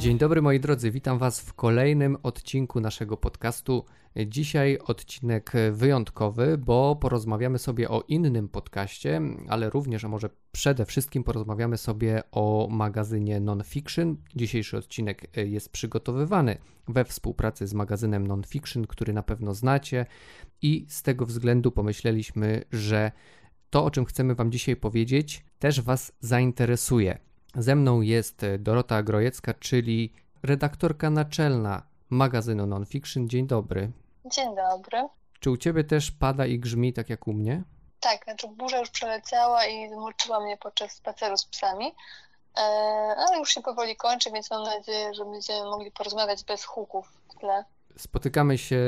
Dzień dobry moi drodzy, witam Was w kolejnym odcinku naszego podcastu. Dzisiaj odcinek wyjątkowy, bo porozmawiamy sobie o innym podcaście, ale również, a może przede wszystkim porozmawiamy sobie o magazynie Nonfiction. Dzisiejszy odcinek jest przygotowywany we współpracy z magazynem Nonfiction, który na pewno znacie i z tego względu pomyśleliśmy, że to, o czym chcemy Wam dzisiaj powiedzieć, też Was zainteresuje. Ze mną jest Dorota Grojecka, czyli redaktorka naczelna magazynu Nonfiction. Dzień dobry. Dzień dobry. Czy u Ciebie też pada i grzmi tak jak u mnie? Tak, znaczy burza już przeleciała i zmoczyła mnie podczas spaceru z psami, e, ale już się powoli kończy, więc mam nadzieję, że będziemy mogli porozmawiać bez huków w tle. Spotykamy się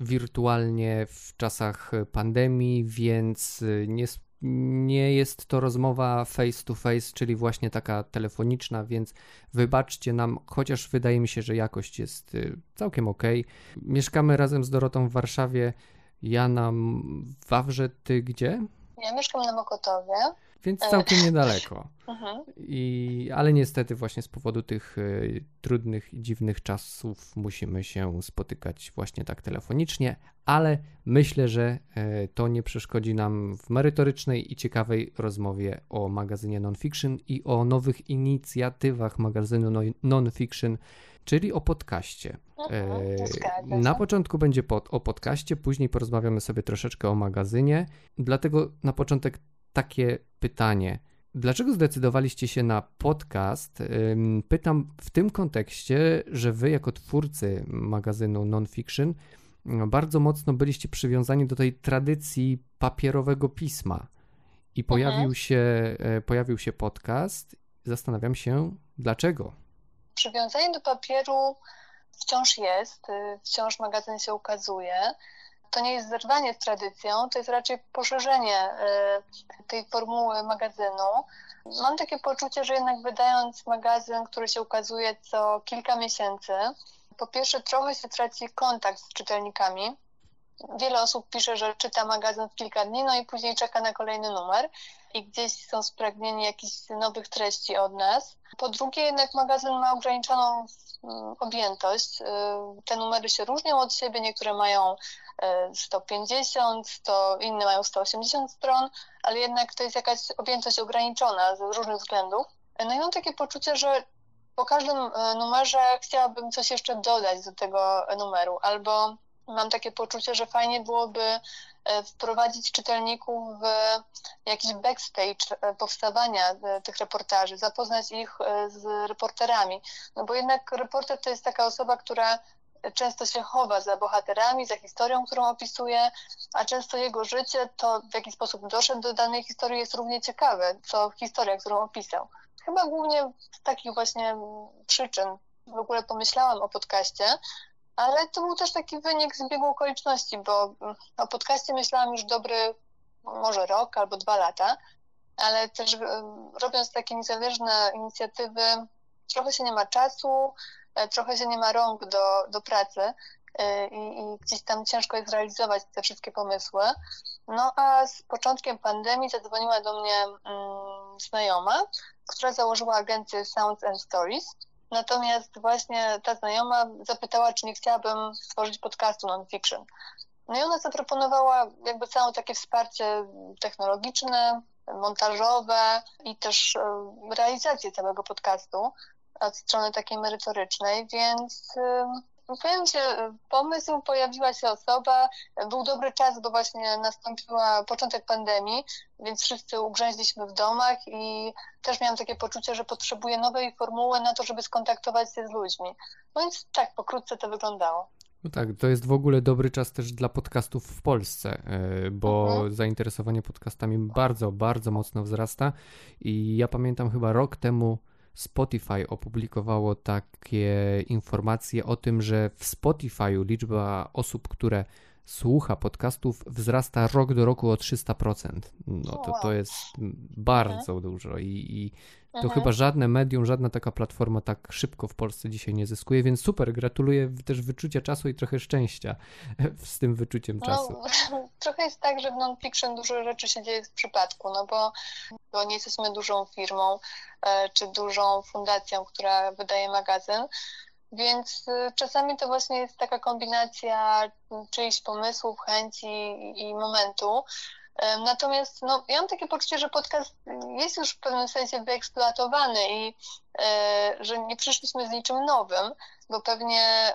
wirtualnie w czasach pandemii, więc nie, nie jest to rozmowa face to face, czyli właśnie taka telefoniczna, więc wybaczcie nam, chociaż wydaje mi się, że jakość jest y, całkiem ok. Mieszkamy razem z Dorotą w Warszawie. Ja na Wawrze, ty gdzie? Ja mieszkam na Mokotowie. Więc całkiem niedaleko. I, ale niestety właśnie z powodu tych y, trudnych i dziwnych czasów musimy się spotykać właśnie tak telefonicznie, ale myślę, że y, to nie przeszkodzi nam w merytorycznej i ciekawej rozmowie o magazynie Nonfiction i o nowych inicjatywach magazynu Nonfiction, czyli o podcaście. Mhm, na początku będzie pod, o podcaście, później porozmawiamy sobie troszeczkę o magazynie. Dlatego na początek takie pytanie. Dlaczego zdecydowaliście się na podcast? Pytam w tym kontekście, że wy, jako twórcy magazynu Nonfiction, bardzo mocno byliście przywiązani do tej tradycji papierowego pisma. I pojawił, mhm. się, e, pojawił się podcast. Zastanawiam się, dlaczego. Przywiązanie do papieru wciąż jest, y, wciąż magazyn się ukazuje to nie jest zerwanie z tradycją, to jest raczej poszerzenie e, tej formuły magazynu. Mam takie poczucie, że jednak wydając magazyn, który się ukazuje co kilka miesięcy, po pierwsze trochę się traci kontakt z czytelnikami. Wiele osób pisze, że czyta magazyn w kilka dni, no i później czeka na kolejny numer i gdzieś są spragnieni jakichś nowych treści od nas. Po drugie, jednak magazyn ma ograniczoną mm, objętość. Y, te numery się różnią od siebie, niektóre mają 150, y, to inne mają 180 stron, ale jednak to jest jakaś objętość ograniczona z różnych względów. No i mam takie poczucie, że po każdym y, numerze chciałabym coś jeszcze dodać do tego numeru, albo mam takie poczucie, że fajnie byłoby E, wprowadzić czytelników w jakiś backstage e, powstawania e, tych reportaży, zapoznać ich z reporterami. No bo jednak reporter to jest taka osoba, która często się chowa za bohaterami, za historią, którą opisuje, a często jego życie, to w jaki sposób doszedł do danej historii jest równie ciekawe, co historia, którą opisał. Chyba głównie z takich właśnie przyczyn w ogóle pomyślałam o podcaście, ale to był też taki wynik zbiegu okoliczności, bo o podcaście myślałam już dobry może rok albo dwa lata, ale też robiąc takie niezależne inicjatywy, trochę się nie ma czasu, trochę się nie ma rąk do, do pracy e, i, i gdzieś tam ciężko jest realizować te wszystkie pomysły. No a z początkiem pandemii zadzwoniła do mnie mm, znajoma, która założyła agencję Sounds and Stories Natomiast właśnie ta znajoma zapytała, czy nie chciałabym stworzyć podcastu non-fiction. No i ona zaproponowała jakby całe takie wsparcie technologiczne, montażowe i też e, realizację całego podcastu od strony takiej merytorycznej, więc Powiem Ci, pomysł, pojawiła się osoba, był dobry czas, bo właśnie nastąpiła początek pandemii, więc wszyscy ugrzęźliśmy w domach i też miałam takie poczucie, że potrzebuję nowej formuły na to, żeby skontaktować się z ludźmi. No więc tak, pokrótce to wyglądało. No tak, to jest w ogóle dobry czas też dla podcastów w Polsce, e, bo mhm. zainteresowanie podcastami bardzo, bardzo mocno wzrasta i ja pamiętam chyba rok temu Spotify opublikowało takie informacje o tym, że w Spotify'u liczba osób, które słucha podcastów wzrasta rok do roku o 300%. No to, to jest bardzo mhm. dużo i, i to mhm. chyba żadne medium, żadna taka platforma tak szybko w Polsce dzisiaj nie zyskuje, więc super, gratuluję też wyczucia czasu i trochę szczęścia z tym wyczuciem no, czasu. trochę jest tak, że w non-fiction dużo rzeczy się dzieje w przypadku, no bo, bo nie jesteśmy dużą firmą e, czy dużą fundacją, która wydaje magazyn, więc y, czasami to właśnie jest taka kombinacja czyichś pomysłów, chęci i momentu. Natomiast no, ja mam takie poczucie, że podcast jest już w pewnym sensie wyeksploatowany i e, że nie przyszliśmy z niczym nowym, bo pewnie e,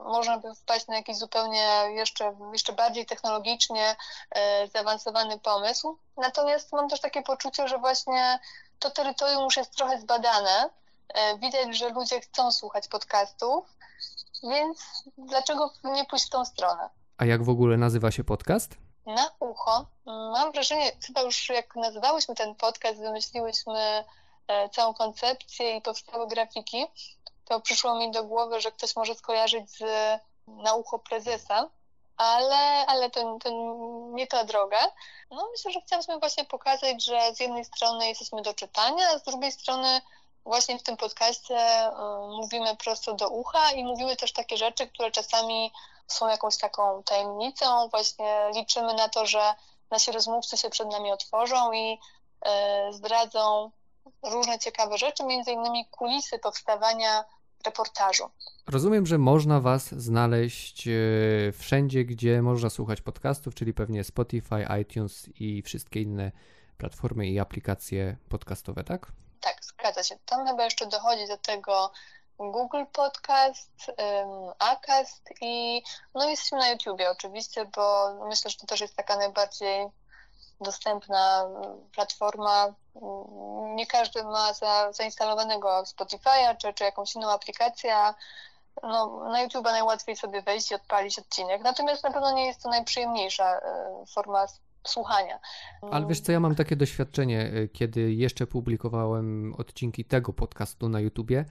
można by wpaść na jakiś zupełnie jeszcze, jeszcze bardziej technologicznie e, zaawansowany pomysł. Natomiast mam też takie poczucie, że właśnie to terytorium już jest trochę zbadane widać, że ludzie chcą słuchać podcastów, więc dlaczego nie pójść w tą stronę? A jak w ogóle nazywa się podcast? Na ucho. Mam wrażenie, chyba już jak nazywałyśmy ten podcast, wymyśliłyśmy e, całą koncepcję i powstały grafiki, to przyszło mi do głowy, że ktoś może skojarzyć z na ucho prezesa, ale, ale to, to nie ta droga. No myślę, że chciałabym właśnie pokazać, że z jednej strony jesteśmy do czytania, a z drugiej strony właśnie w tym podcaście y, mówimy prosto do ucha i mówimy też takie rzeczy, które czasami są jakąś taką tajemnicą. Właśnie liczymy na to, że nasi rozmówcy się przed nami otworzą i y, zdradzą różne ciekawe rzeczy, między innymi kulisy powstawania reportażu. Rozumiem, że można Was znaleźć y, wszędzie, gdzie można słuchać podcastów, czyli pewnie Spotify, iTunes i wszystkie inne platformy i aplikacje podcastowe, tak? Tak, zgadza się. Tam chyba jeszcze dochodzi do tego Google Podcast, um, Acast i no jesteśmy na YouTubie oczywiście, bo myślę, że to też jest taka najbardziej dostępna platforma. Nie każdy ma za, zainstalowanego Spotify'a czy, czy jakąś inną aplikację. No, na YouTube najłatwiej sobie wejść i odpalić odcinek. Natomiast na pewno nie jest to najprzyjemniejsza e, forma słuchania. Ale wiesz co, ja mam takie doświadczenie, y, kiedy jeszcze publikowałem odcinki tego podcastu na YouTubie,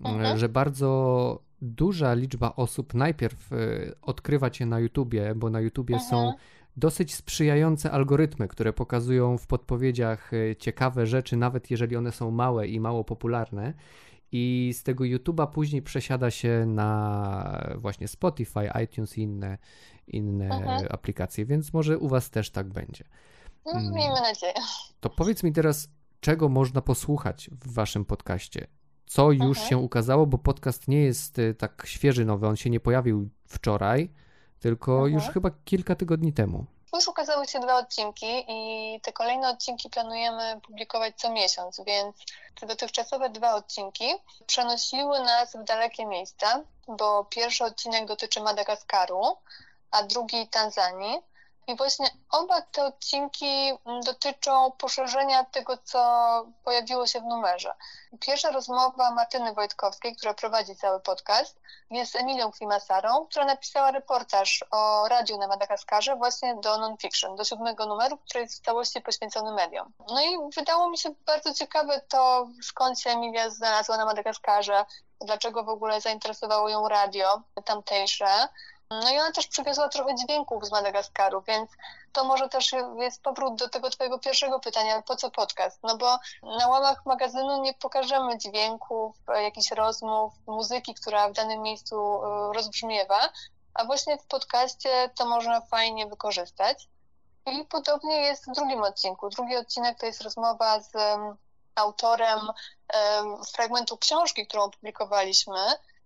y, mhm. że bardzo duża liczba osób najpierw y, odkrywa cię na YouTubie, bo na YouTubie mhm. są dosyć sprzyjające algorytmy, które pokazują w podpowiedziach ciekawe rzeczy, nawet jeżeli one są małe i mało popularne. I z tego YouTube'a później przesiada się na właśnie Spotify, iTunes i inne, inne mhm. aplikacje, więc może u Was też tak będzie. No, mm. miejmy nadzieję. To powiedz mi teraz, czego można posłuchać w Waszym podcaście? Co już mhm. się ukazało, bo podcast nie jest y, tak świeży, nowy, on się nie pojawił wczoraj, tylko mhm. już chyba kilka tygodni temu. Już ukazały się dwa odcinki i te kolejne odcinki planujemy publikować co miesiąc, więc te dotychczasowe dwa odcinki przenosiły nas w dalekie miejsca, bo pierwszy odcinek dotyczy Madagaskaru, a drugi Tanzanii. I właśnie oba te odcinki dotyczą poszerzenia tego, co pojawiło się w numerze. Pierwsza rozmowa Martyny Wojtkowskiej, która prowadzi cały podcast, jest z Emilią Klimasarą, która napisała reportaż o radiu na Madagaskarze właśnie do non-fiction, do siódmego numeru, który jest w całości poświęcony mediom. No i wydało mi się bardzo ciekawe to, skąd się Emilia znalazła na Madagaskarze, dlaczego w ogóle zainteresowało ją radio tamtejsze. No i ona też przywiozła trochę dźwięków z Madagaskaru, więc to może też jest powrót do tego twojego pierwszego pytania, po co podcast? No bo na łamach magazynu nie pokażemy dźwięków, jakichś rozmów, muzyki, która w danym miejscu e, rozbrzmiewa, a właśnie w podcaście to można fajnie wykorzystać. I podobnie jest w drugim odcinku. Drugi odcinek to jest rozmowa z autorem fragmentu książki, którą opublikowaliśmy,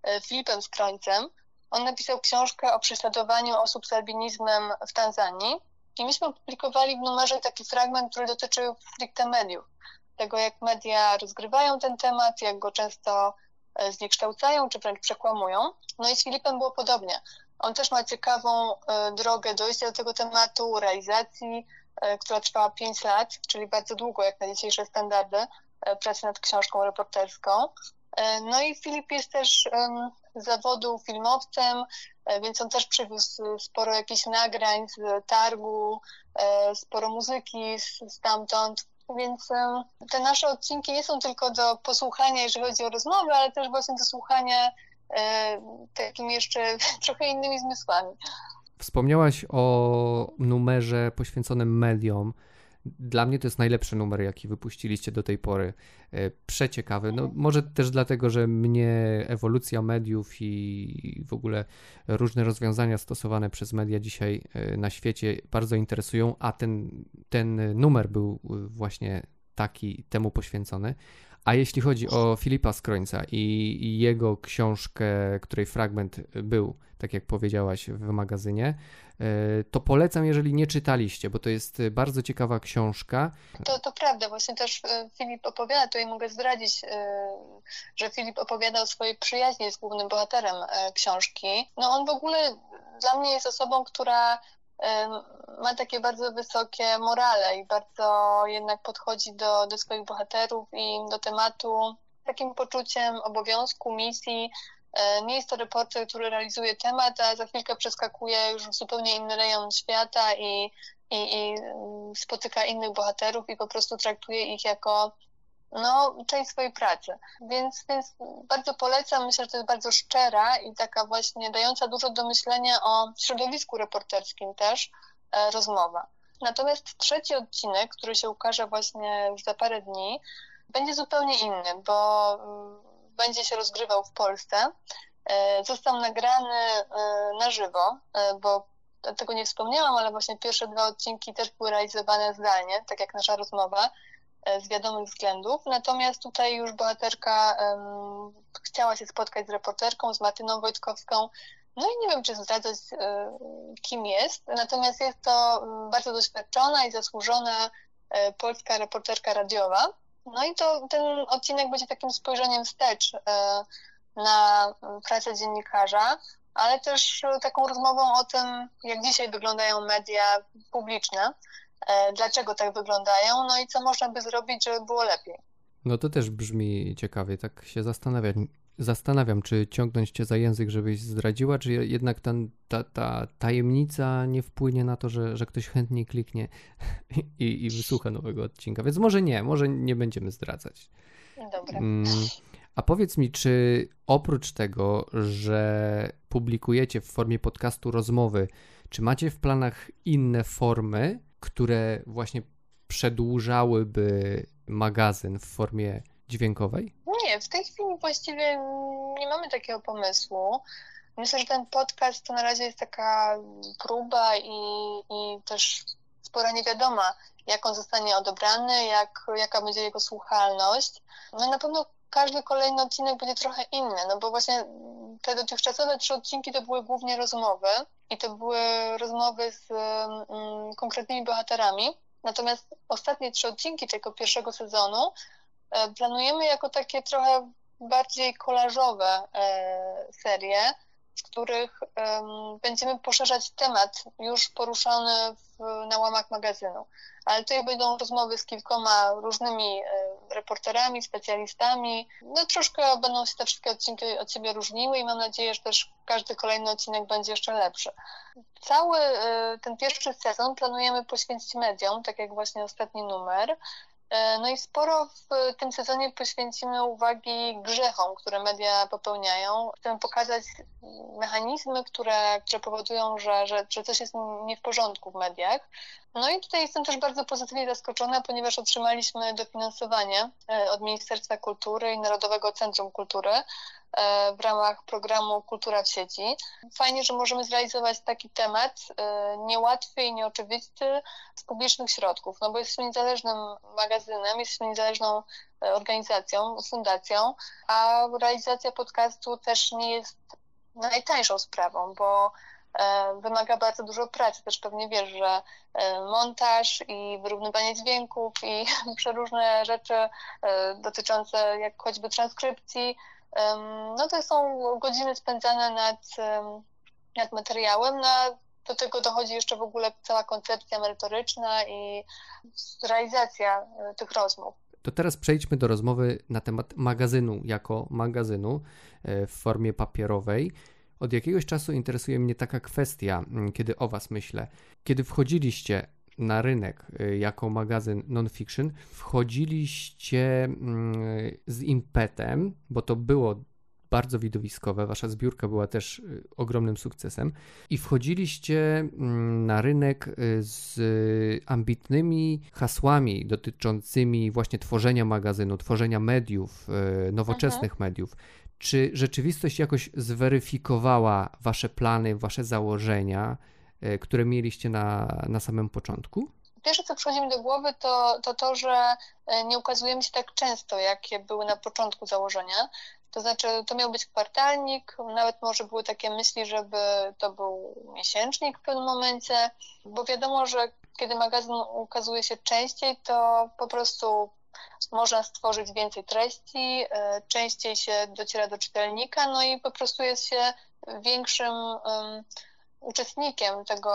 e, Filipem Skrońcem, on napisał książkę o prześladowaniu osób z albinizmem w Tanzanii i myśmy opublikowali w numerze taki fragment, który dotyczył stricte mediów. Tego, jak media rozgrywają ten temat, jak go często e, zniekształcają czy wręcz przekłamują. No i z Filipem było podobnie. On też ma ciekawą e, drogę dojścia do tego tematu, realizacji, e, która trwała 5 lat, czyli bardzo długo jak na dzisiejsze standardy pracy nad książką reporterską. No i Filip jest też zawodu filmowcem, e, więc on też przywiózł sporo jakichś nagrań z targu, e, sporo muzyki stamtąd. Więc e, te nasze odcinki nie są tylko do posłuchania, jeżeli chodzi o rozmowy, ale też właśnie do słuchania takimi jeszcze trochę innymi zmysłami. Wspomniałaś o numerze poświęconym mediom. Dla mnie to jest najlepszy numer, jaki wypuściliście do tej pory. E, przeciekawy. No, może też dlatego, że mnie ewolucja mediów i w ogóle różne rozwiązania stosowane przez media dzisiaj e, na świecie bardzo interesują, a ten, ten numer był właśnie taki temu poświęcony. A jeśli chodzi o Filipa Skrońca i jego książkę, której fragment był, tak jak powiedziałaś, w magazynie, e, to polecam, jeżeli nie czytaliście, bo to jest bardzo ciekawa książka. To, to prawda, właśnie też e, Filip opowiada, tutaj mogę zdradzić, e, że Filip opowiada o swojej przyjaźni z głównym bohaterem książki. No on w ogóle dla mnie jest osobą, która ma takie bardzo wysokie morale i bardzo jednak podchodzi do, do swoich bohaterów i do tematu takim poczuciem obowiązku, misji. Nie jest to reporter, który realizuje temat, a za chwilkę przeskakuje już w zupełnie inny rejon świata i, i, i spotyka innych bohaterów i po prostu traktuje ich jako no, część swojej pracy. Więc, więc bardzo polecam, myślę, że to jest bardzo szczera i taka właśnie dająca dużo do myślenia o środowisku reporterskim też e, rozmowa. Natomiast trzeci odcinek, który się ukaże właśnie za parę dni, będzie zupełnie inny, bo mm, będzie się rozgrywał w Polsce. E, został nagrany e, na żywo, e, bo tego nie wspomniałam, ale właśnie pierwsze dwa odcinki też były realizowane zdalnie, tak jak nasza rozmowa. E, z wiadomych względów. Natomiast tutaj już bohaterka um, chciała się spotkać z reporterką, z Martyną Wojtkowską. No i nie wiem, czy zdradzać, um, kim jest. Natomiast jest to bardzo doświadczona i zasłużona um, polska reporterka radiowa. No i to ten odcinek będzie takim spojrzeniem wstecz na pracę dziennikarza, ale też taką rozmową o tym, jak dzisiaj wyglądają media publiczne. E, dlaczego tak wyglądają, no i co można by zrobić, żeby było lepiej. No to też brzmi ciekawie, tak się zastanawiam, zastanawiam, czy ciągnąć cię za język, żebyś zdradziła, czy jednak ten, ta, ta tajemnica nie wpłynie na to, że, że ktoś chętnie kliknie i, i wysłucha nowego odcinka. Więc może nie, może nie będziemy zdradzać. Dobra. Mm, a powiedz mi, czy oprócz tego, że publikujecie w formie podcastu rozmowy, czy macie w planach inne formy, które właśnie przedłużałyby magazyn w formie dźwiękowej? Nie, w tej chwili właściwie nie mamy takiego pomysłu. Myślę, że ten podcast to na razie jest taka próba i, i też spora niewiadoma, jak on zostanie odebrany, jak, jaka będzie jego słuchalność. No na pewno każdy kolejny odcinek będzie trochę inny, no bo właśnie te dotychczasowe trzy odcinki to były głównie rozmowy i to były rozmowy z um, konkretnymi bohaterami. Natomiast ostatnie trzy odcinki tego pierwszego sezonu e, planujemy jako takie trochę bardziej kolażowe e, serie, z których będziemy poszerzać temat już poruszany w, na łamach magazynu. Ale tutaj będą rozmowy z kilkoma różnymi reporterami, specjalistami. No troszkę będą się te wszystkie odcinki od siebie różniły i mam nadzieję, że też każdy kolejny odcinek będzie jeszcze lepszy. Cały e, ten pierwszy sezon planujemy poświęcić mediom, tak jak właśnie ostatni numer. E, no i sporo w tym sezonie poświęcimy uwagi grzechom, które media popełniają. Chcemy pokazać mechanizmy, które, które powodują, że, że, że coś jest nie w porządku w mediach. No i tutaj jestem też bardzo pozytywnie zaskoczona, ponieważ otrzymaliśmy dofinansowanie e, od Ministerstwa Kultury i Narodowego Centrum Kultury w ramach programu Kultura w sieci. Fajnie, że możemy zrealizować taki temat e, niełatwy i nieoczywisty z publicznych środków, no bo jesteśmy niezależnym magazynem, jesteśmy niezależną e, organizacją, fundacją, a realizacja podcastu też nie jest najtańszą sprawą, bo wymaga bardzo dużo pracy. Też pewnie wiesz, że montaż i wyrównywanie dźwięków i przeróżne rzeczy dotyczące jak choćby transkrypcji no to są godziny spędzane nad, nad materiałem, no do tego dochodzi jeszcze w ogóle cała koncepcja merytoryczna i realizacja e, tych rozmów. To teraz przejdźmy do rozmowy na temat magazynu jako magazynu e, w formie papierowej. Od jakiegoś czasu interesuje mnie taka kwestia, kiedy o Was myślę. Kiedy wchodziliście na rynek y, jako magazyn non-fiction, wchodziliście mm, z impetem, bo to było bardzo widowiskowe. Wasza zbiórka była też y, ogromnym sukcesem. I wchodziliście mm, na rynek y, z ambitnymi hasłami dotyczącymi właśnie tworzenia magazynu, tworzenia mediów, nowoczesnych mhm. mediów. Czy rzeczywistość jakoś zweryfikowała Wasze plany, Wasze założenia, które mieliście na, na samym początku? Pierwsze, co przychodzi mi do głowy, to, to to, że e, nie ukazujemy się tak często, jakie były na początku założenia. To znaczy, to miał być kwartalnik, nawet może były takie myśli, żeby to był miesięcznik w pewnym momencie, bo wiadomo, że kiedy magazyn ukazuje się częściej, to po prostu można stworzyć więcej treści, e, częściej się dociera do czytelnika, no i po prostu jest się większym uczestnikiem tego,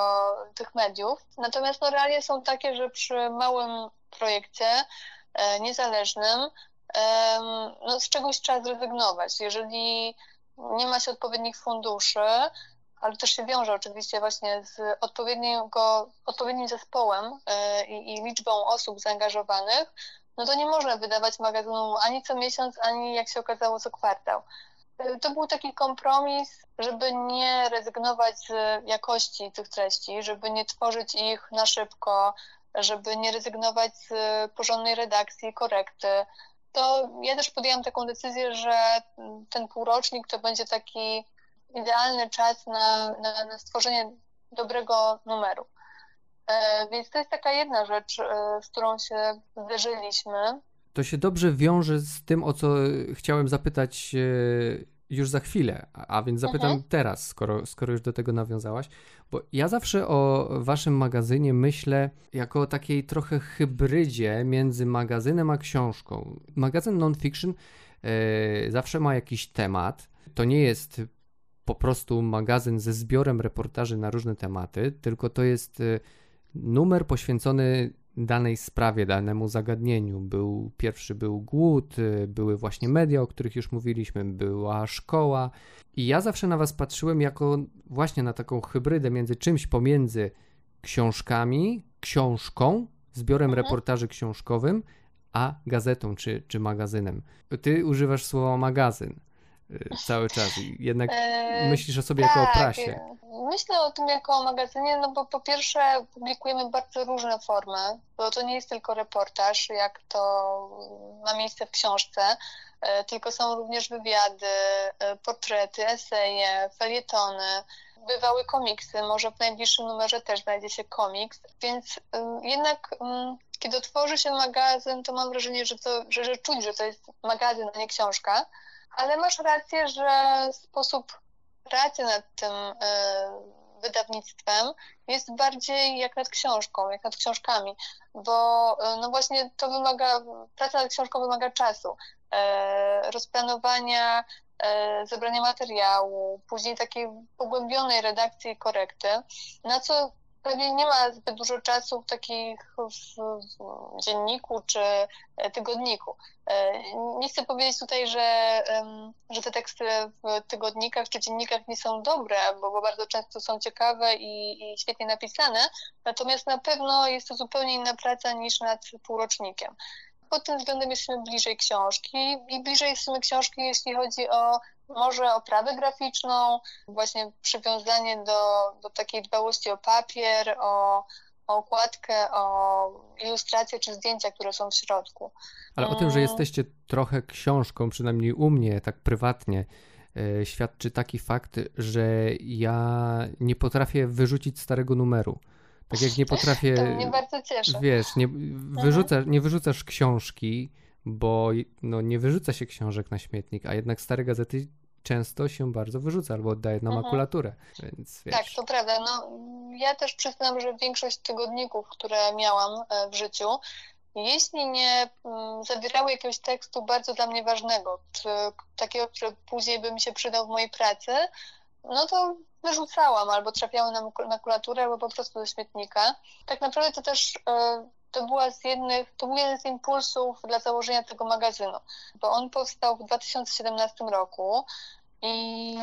tych mediów. Natomiast no, realia są takie, że przy małym projekcie e, niezależnym e, no, z czegoś trzeba zrezygnować. Jeżeli nie ma się odpowiednich funduszy, ale też się wiąże oczywiście właśnie z odpowiednim zespołem e, i, i liczbą osób zaangażowanych, no to nie można wydawać magazynu ani co miesiąc, ani jak się okazało co kwartał. To był taki kompromis, żeby nie rezygnować z jakości tych treści, żeby nie tworzyć ich na szybko, żeby nie rezygnować z porządnej redakcji, korekty. To ja też podjęłam taką decyzję, że ten półrocznik to będzie taki idealny czas na, na, na stworzenie dobrego numeru. E, więc to jest taka jedna rzecz, e, z którą się zderzyliśmy to się dobrze wiąże z tym, o co chciałem zapytać e, już za chwilę, a więc zapytam mhm. teraz, skoro, skoro już do tego nawiązałaś, bo ja zawsze o waszym magazynie myślę jako o takiej trochę hybrydzie między magazynem a książką. Magazyn non-fiction e, zawsze ma jakiś temat. To nie jest po prostu magazyn ze zbiorem reportaży na różne tematy, tylko to jest e, numer poświęcony danej sprawie, danemu zagadnieniu. Był, pierwszy był głód, y, były właśnie media, o których już mówiliśmy, była szkoła. I ja zawsze na was patrzyłem jako właśnie na taką hybrydę między czymś pomiędzy książkami, książką, zbiorem mhm. reportaży książkowym, a gazetą czy, czy magazynem. Ty używasz słowa magazyn. Y, cały czas. Jednak e, myślisz o sobie jako o tak, prasie. Myślę o tym jako o magazynie, no bo po pierwsze publikujemy bardzo różne formy, bo to nie jest tylko reportaż, jak to ma miejsce w książce, e, tylko są również wywiady, e, portrety, eseje, felietony, bywały komiksy, może w najbliższym numerze też znajdzie się komiks, więc jednak kiedy otworzy się magazyn, to mam wrażenie, że, to, że, że czuć, że to jest magazyn, a nie książka. Ale masz rację, że sposób pracy nad tym e, wydawnictwem jest bardziej jak nad książką, jak nad książkami, bo e, no właśnie to wymaga, praca nad książką wymaga czasu, e, rozplanowania, zebrania materiału, później takiej pogłębionej redakcji i korekty, na co pewnie nie ma zbyt dużo czasu takich w, dzienniku czy e, tygodniku. E, nie chcę powiedzieć tutaj, że, że te teksty w tygodnikach czy dziennikach nie są dobre, bo, bo bardzo często są ciekawe i, i świetnie napisane, natomiast na pewno jest to zupełnie inna praca niż nad półrocznikiem pod tym względem jesteśmy bliżej książki i bliżej jesteśmy książki, jeśli chodzi o może oprawę graficzną, właśnie przywiązanie do, do takiej dbałości o papier, o, o okładkę, o ilustracje czy zdjęcia, które są w środku. Ale o tym, że mm. jesteście trochę książką, przynajmniej u mnie, tak prywatnie, e, świadczy taki fakt, że ja nie potrafię wyrzucić starego numeru. Tak jak nie potrafię. To mnie bardzo cieszy. Wiesz, nie, wyrzuca, nie wyrzucasz książki, bo no, nie wyrzuca się książek na śmietnik, a jednak stare gazety często się bardzo wyrzuca albo oddaje na mhm. makulaturę, więc wiesz. Tak, to prawda. No, ja też przyznam, że większość tygodników, które miałam e, w życiu, jeśli nie mm, zawierały jakiegoś tekstu bardzo dla mnie ważnego, czy takiego, który później by mi się przydał w mojej pracy, no to wyrzucałam albo trafiały na makulaturę, albo po prostu do śmietnika. Tak naprawdę to też e, to, była z jednych, to był jeden z impulsów dla założenia tego magazynu, bo on powstał w 2017 roku i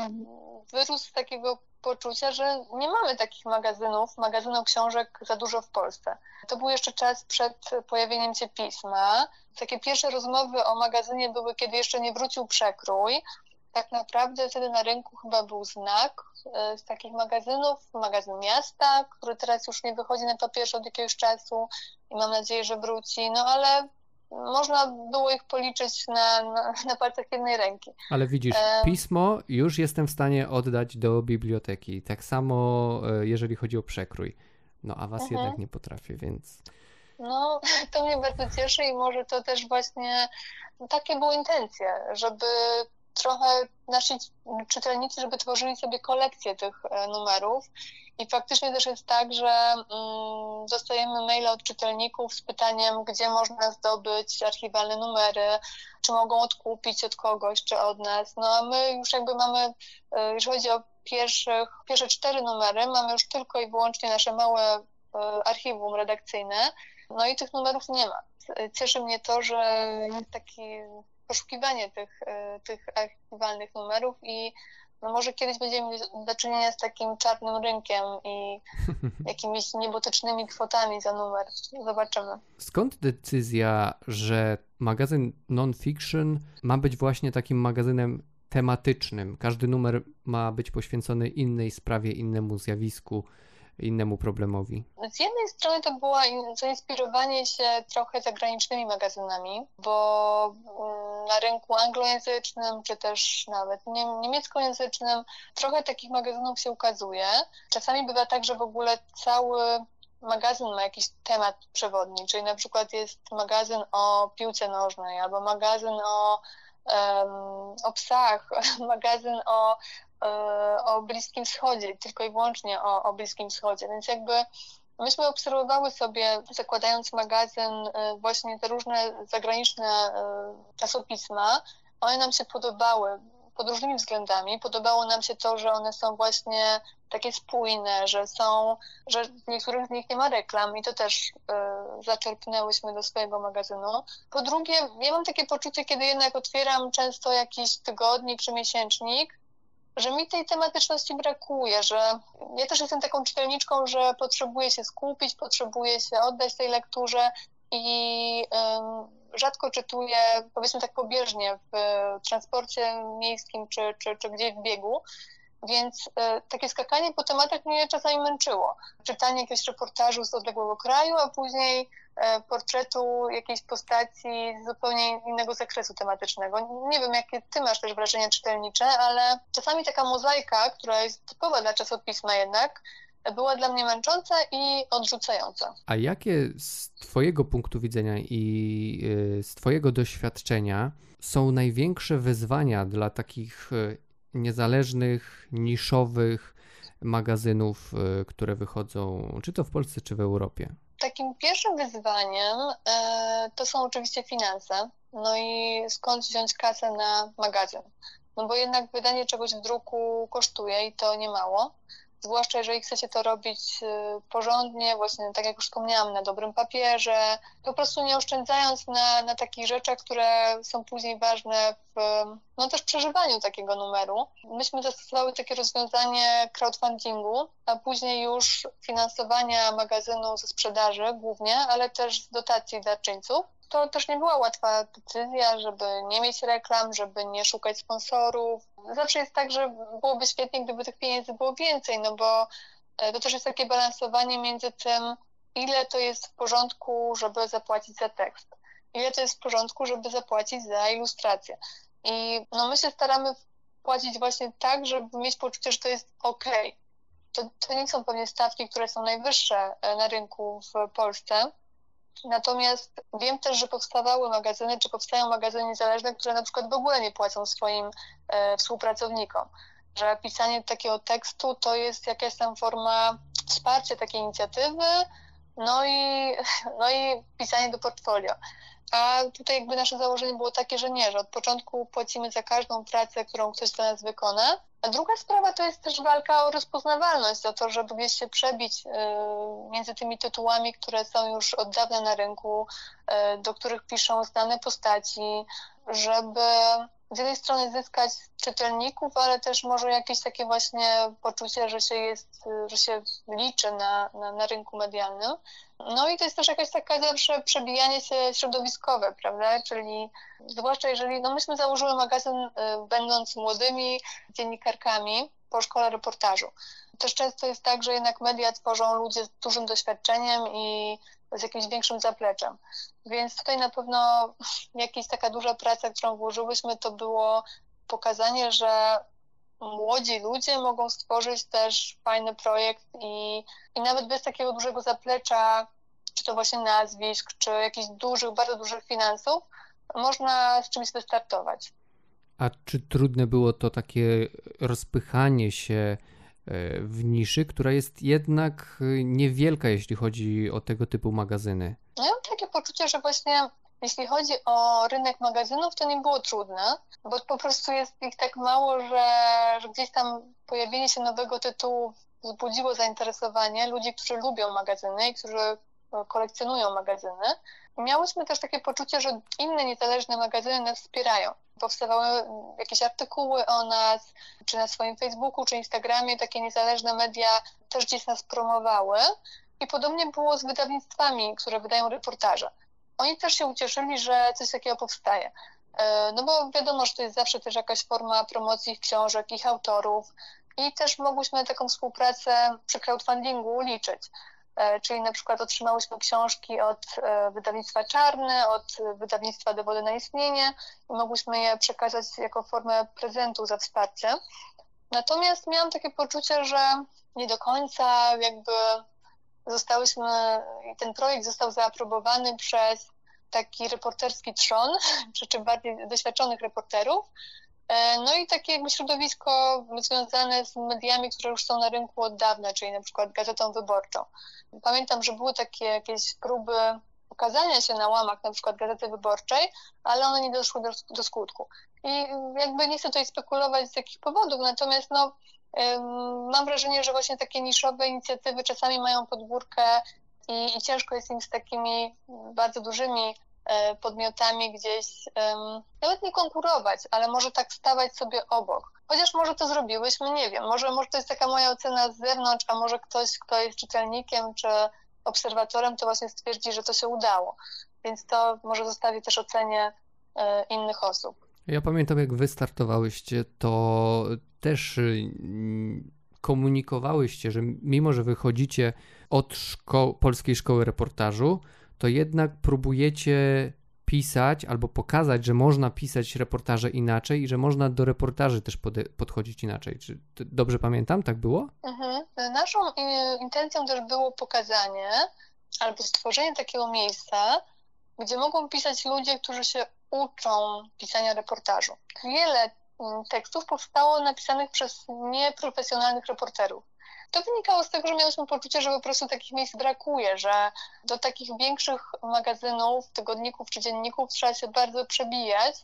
wyrósł z takiego poczucia, że nie mamy takich magazynów, magazynów książek za dużo w Polsce. To był jeszcze czas przed pojawieniem się pisma. Takie pierwsze rozmowy o magazynie były, kiedy jeszcze nie wrócił przekrój, tak naprawdę wtedy na rynku chyba był znak e, z takich magazynów, magazyn miasta, który teraz już nie wychodzi na papierze od jakiegoś czasu i mam nadzieję, że wróci, no ale można było ich policzyć na, na, na palcach jednej ręki. Ale widzisz, pismo już jestem w stanie oddać do biblioteki. Tak samo e, jeżeli chodzi o przekrój. No a was mhm. jednak nie potrafię, więc. No, to mnie bardzo cieszy i może to też właśnie takie były intencje, żeby trochę nasi czytelnicy, żeby tworzyli sobie kolekcję tych e, numerów. I faktycznie też jest tak, że mm, dostajemy maile od czytelników z pytaniem, gdzie można zdobyć archiwalne numery, czy mogą odkupić od kogoś, czy od nas. No a my już jakby mamy, e, jeżeli chodzi o pierwszych, pierwsze cztery numery, mamy już tylko i wyłącznie nasze małe e, archiwum redakcyjne, no i tych numerów nie ma. Cieszy mnie to, że jest taki poszukiwanie tych, e, tych archiwalnych numerów i no może kiedyś będziemy mieli do czynienia z takim czarnym rynkiem i jakimiś niebotycznymi kwotami za numer. Zobaczymy. Skąd decyzja, że magazyn non-fiction ma być właśnie takim magazynem tematycznym? Każdy numer ma być poświęcony innej sprawie, innemu zjawisku innemu problemowi? Z jednej strony to było zainspirowanie się trochę zagranicznymi magazynami, bo mm, na rynku anglojęzycznym, czy też nawet niemieckojęzycznym, trochę takich magazynów się ukazuje. Czasami bywa tak, że w ogóle cały magazyn ma jakiś temat przewodni, czyli na przykład jest magazyn o piłce nożnej albo magazyn o, um, o psach, magazyn o o Bliskim Wschodzie, tylko i wyłącznie o, o Bliskim Wschodzie. Więc jakby myśmy obserwowały sobie, zakładając magazyn, e, właśnie te różne zagraniczne e, czasopisma. One nam się podobały pod różnymi względami. Podobało nam się to, że one są właśnie takie spójne, że są, że w niektórych z nich nie ma reklam i to też y, zaczerpnęłyśmy do swojego magazynu. Po drugie, ja mam takie poczucie, kiedy jednak otwieram często jakiś tygodnik czy miesięcznik, że mi tej tematyczności brakuje, że ja też jestem taką czytelniczką, że potrzebuję się skupić, potrzebuję się oddać tej lekturze i rzadko czytuję, powiedzmy tak pobieżnie, w transporcie miejskim czy, czy, czy gdzieś w biegu. Więc e, takie skakanie po tematach mnie czasami męczyło. Czytanie jakiegoś reportażu z odległego kraju, a później e, portretu jakiejś postaci z zupełnie innego zakresu tematycznego. Nie wiem, jakie ty masz też wrażenia czytelnicze, ale czasami taka mozaika, która jest typowa dla czasopisma jednak, była dla mnie męcząca i odrzucająca. A jakie z Twojego punktu widzenia i e, z Twojego doświadczenia są największe wyzwania dla takich niezależnych, niszowych magazynów, y, które wychodzą czy to w Polsce, czy w Europie? Takim pierwszym wyzwaniem e, to są oczywiście finanse. No i skąd wziąć kasę na magazyn? No bo jednak wydanie czegoś w druku kosztuje i to nie mało zwłaszcza jeżeli chce się to robić y, porządnie, właśnie tak jak już wspomniałam, na dobrym papierze, po prostu nie oszczędzając na, na takich rzeczach, które są później ważne w no też przeżywaniu takiego numeru. Myśmy zastosowały takie rozwiązanie crowdfundingu, a później już finansowania magazynu ze sprzedaży głównie, ale też z dotacji darczyńców to też nie była łatwa decyzja, żeby nie mieć reklam, żeby nie szukać sponsorów. Zawsze jest tak, że byłoby świetnie, gdyby tych pieniędzy było więcej, no bo e, to też jest takie balansowanie między tym, ile to jest w porządku, żeby zapłacić za tekst, ile to jest w porządku, żeby zapłacić za ilustrację. I no my się staramy płacić właśnie tak, żeby mieć poczucie, że to jest ok. To, to nie są pewnie stawki, które są najwyższe e, na rynku w Polsce, Natomiast wiem też, że powstawały magazyny, czy powstają magazyny niezależne, które na przykład w ogóle nie płacą swoim e, współpracownikom. Że pisanie takiego tekstu to jest jakaś tam forma wsparcia takiej inicjatywy, no i, no i pisanie do portfolio. A tutaj jakby nasze założenie było takie, że nie, że od początku płacimy za każdą pracę, którą ktoś dla nas wykona. A druga sprawa to jest też walka o rozpoznawalność, o to, żeby gdzieś się przebić y, między tymi tytułami, które są już od dawna na rynku, y, do których piszą znane postaci, żeby z jednej strony zyskać czytelników, ale też może jakieś takie właśnie poczucie, że się jest, że się liczy na, na, na rynku medialnym. No i to jest też jakaś taka zawsze przebijanie się środowiskowe, prawda? Czyli zwłaszcza jeżeli, no myśmy założyły magazyn y, będąc młodymi dziennikarkami po szkole reportażu. Też często jest tak, że jednak media tworzą ludzie z dużym doświadczeniem i z jakimś większym zapleczem. Więc tutaj na pewno jakaś taka duża praca, którą włożyłyśmy, to było pokazanie, że młodzi ludzie mogą stworzyć też fajny projekt i, i nawet bez takiego dużego zaplecza, czy to właśnie nazwisk, czy jakichś dużych, bardzo dużych finansów, można z czymś wystartować. A czy trudne było to takie rozpychanie się w niszy, która jest jednak e, niewielka, jeśli chodzi o tego typu magazyny. No ja mam takie poczucie, że właśnie jeśli chodzi o rynek magazynów, to nie było trudne, bo po prostu jest ich tak mało, że, że gdzieś tam pojawienie się nowego tytułu wzbudziło zainteresowanie ludzi, którzy lubią magazyny i którzy e, kolekcjonują magazyny. Miałyśmy też takie poczucie, że inne niezależne magazyny nas wspierają. Powstawały jakieś artykuły o nas, czy na swoim Facebooku, czy Instagramie, takie niezależne media też gdzieś nas promowały. I podobnie było z wydawnictwami, które wydają reportaże. Oni też się ucieszyli, że coś takiego powstaje. E, no bo wiadomo, że to jest zawsze też jakaś forma promocji ich książek, ich autorów. I też mogłyśmy taką współpracę przy crowdfundingu liczyć. E, czyli na przykład otrzymałyśmy książki od e, wydawnictwa Czarny, od wydawnictwa Dowody na istnienie i mogłyśmy je przekazać jako formę prezentu za wsparcie. Natomiast miałam takie poczucie, że nie do końca jakby zostałyśmy, ten projekt został zaaprobowany przez taki reporterski trzon, czy, czy bardziej doświadczonych reporterów, no i takie jakby środowisko związane z mediami, które już są na rynku od dawna, czyli na przykład Gazetą Wyborczą. Pamiętam, że były takie jakieś próby pokazania się na łamach na przykład Gazety Wyborczej, ale one nie doszły do, do skutku. I jakby nie chcę tutaj spekulować z jakich powodów, natomiast no, mam wrażenie, że właśnie takie niszowe inicjatywy czasami mają podwórkę i, i ciężko jest im z takimi bardzo dużymi E, podmiotami gdzieś, nawet nie konkurować, ale może tak stawać sobie obok. Chociaż może to zrobiłyśmy, nie wiem, może, może to jest taka moja ocena z zewnątrz, a może ktoś, kto jest czytelnikiem czy obserwatorem, to właśnie stwierdzi, że to się udało. Więc to może zostawi też ocenie e, innych osób. Ja pamiętam, jak wy startowałyście, to też y, komunikowałyście, że mimo, że wychodzicie od szko polskiej szkoły reportażu, to jednak próbujecie pisać albo pokazać, że można pisać reportaże inaczej i że można do reportaży też podchodzić inaczej. Czy dobrze pamiętam, tak było? Mhm. Naszą intencją też było pokazanie albo stworzenie takiego miejsca, gdzie mogą pisać ludzie, którzy się uczą pisania reportażu. Wiele mm, tekstów powstało napisanych przez nieprofesjonalnych reporterów. To wynikało z tego, że miałyśmy poczucie, że po prostu takich miejsc brakuje, że do takich większych magazynów, tygodników czy dzienników trzeba się bardzo przebijać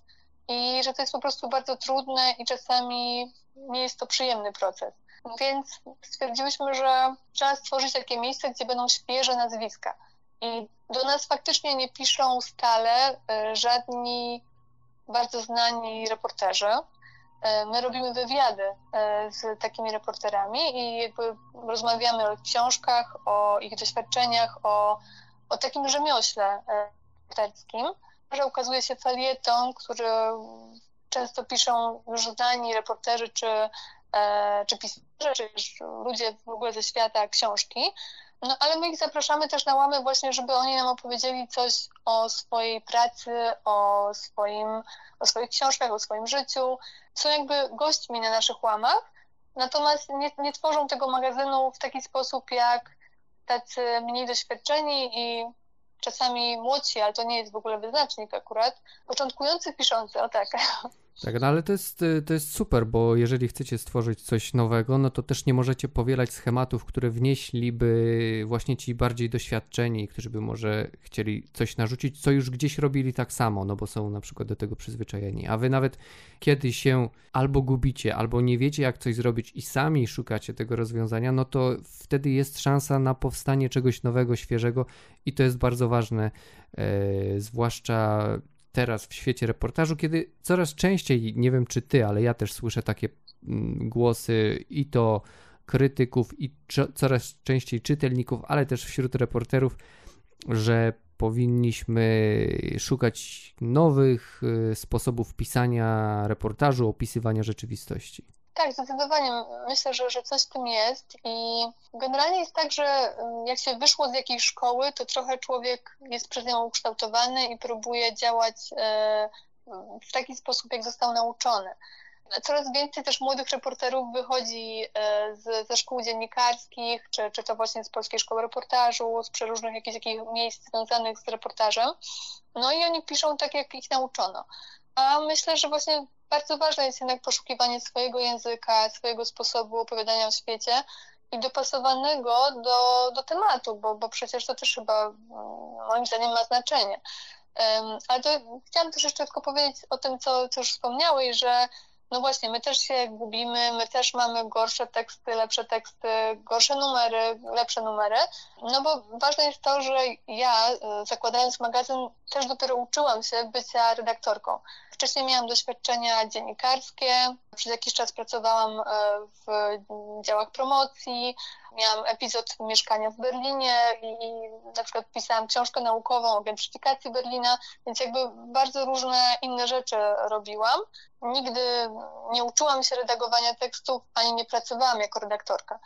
i że to jest po prostu bardzo trudne i czasami nie jest to przyjemny proces. Więc stwierdziłyśmy, że trzeba stworzyć takie miejsce, gdzie będą świeże nazwiska. I do nas faktycznie nie piszą stale y, żadni bardzo znani reporterzy, my robimy wywiady e, z takimi reporterami i rozmawiamy o książkach, o ich doświadczeniach, o, o takim rzemiośle e, reporterskim, że ukazuje się felieton, który często piszą już reporterzy czy, czy pisarze, czy ludzie w ogóle ze świata książki. No ale my ich zapraszamy też na łamy właśnie, żeby oni nam opowiedzieli coś o swojej pracy, o, swoim, o swoich książkach, o swoim życiu. Są jakby gośćmi na naszych łamach, natomiast nie, nie tworzą tego magazynu w taki sposób jak tacy mniej doświadczeni i czasami młodsi, ale to nie jest w ogóle wyznacznik akurat, początkujący piszący, o tak. Tak, no ale to jest, to jest super, bo jeżeli chcecie stworzyć coś nowego, no to też nie możecie powielać schematów, które wnieśliby właśnie ci bardziej doświadczeni, którzy by może chcieli coś narzucić, co już gdzieś robili tak samo, no bo są na przykład do tego przyzwyczajeni. A wy nawet kiedy się albo gubicie, albo nie wiecie, jak coś zrobić i sami szukacie tego rozwiązania, no to wtedy jest szansa na powstanie czegoś nowego, świeżego i to jest bardzo ważne, e, zwłaszcza teraz w świecie reportażu, kiedy coraz częściej, nie wiem czy ty, ale ja też słyszę takie mm, głosy i to krytyków i coraz częściej czytelników, ale też wśród reporterów, że powinniśmy szukać nowych y, sposobów pisania reportażu, opisywania rzeczywistości. Tak, zdecydowanie. Myślę, że, że coś w tym jest i generalnie jest tak, że mm, jak się wyszło z jakiejś szkoły, to trochę człowiek jest przez nią ukształtowany i próbuje działać e, w taki sposób, jak został nauczony. Coraz więcej też młodych reporterów wychodzi e, z, ze szkół dziennikarskich, czy, czy to właśnie z Polskiej Szkoły Reportażu, z przeróżnych jakichś, jakichś miejsc związanych z reportażem. No i oni piszą tak, jak ich nauczono. A myślę, że właśnie bardzo ważne jest jednak poszukiwanie swojego języka, swojego sposobu opowiadania o świecie i dopasowanego do, do tematu, bo, bo przecież to też chyba mm, moim zdaniem ma znaczenie. Um, ale to chciałam też jeszcze tylko powiedzieć o tym, co, co już wspomniałeś, że no właśnie, my też się gubimy, my też mamy gorsze teksty, lepsze teksty, gorsze numery, lepsze numery. No bo ważne jest to, że ja, y, zakładając magazyn, też dopiero uczyłam się bycia redaktorką. Wcześniej miałam doświadczenia dziennikarskie, przez jakiś czas pracowałam e, w działach promocji, miałam epizod mieszkania w Berlinie i na przykład pisałam książkę naukową o gentrifikacji Berlina, więc jakby bardzo różne inne rzeczy robiłam. Nigdy nie uczyłam się redagowania tekstów, ani nie pracowałam jako redaktorka.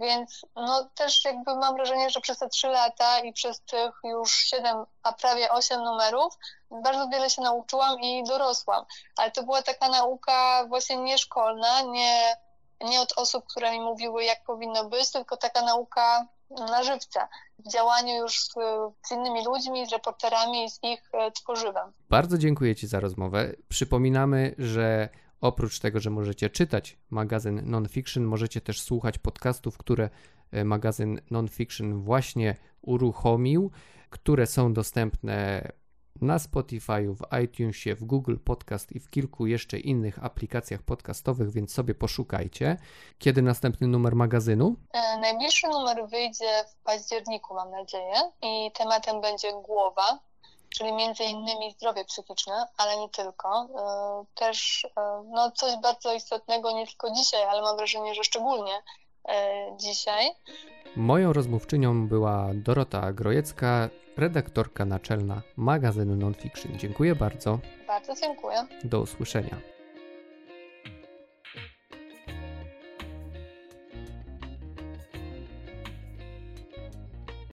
Więc no też jakby mam wrażenie, że przez te trzy lata i przez tych już siedem, a prawie osiem numerów bardzo wiele się nauczyłam i dorosłam. Ale to była taka nauka właśnie nieszkolna, nie, nie od osób, które mi mówiły, jak powinno być, tylko taka nauka na żywca, w działaniu już z, z, innymi ludźmi, z reporterami i z ich e, tworzywem. Bardzo dziękuję Ci za rozmowę. Przypominamy, że Oprócz tego, że możecie czytać magazyn Nonfiction, możecie też słuchać podcastów, które e, magazyn Nonfiction właśnie uruchomił, które są dostępne na Spotify, w iTunesie, w Google Podcast i w kilku jeszcze innych aplikacjach podcastowych, więc sobie poszukajcie. Kiedy następny numer magazynu? E, najbliższy numer wyjdzie w październiku, mam nadzieję, i tematem będzie głowa czyli między innymi zdrowie psychiczne, ale nie tylko. E, też e, no, coś bardzo istotnego nie tylko dzisiaj, ale mam wrażenie, że szczególnie dzisiaj. Moją rozmówczynią była Dorota Grojecka, redaktorka naczelna magazynu Nonfiction. Dziękuję bardzo. Bardzo dziękuję. Do usłyszenia.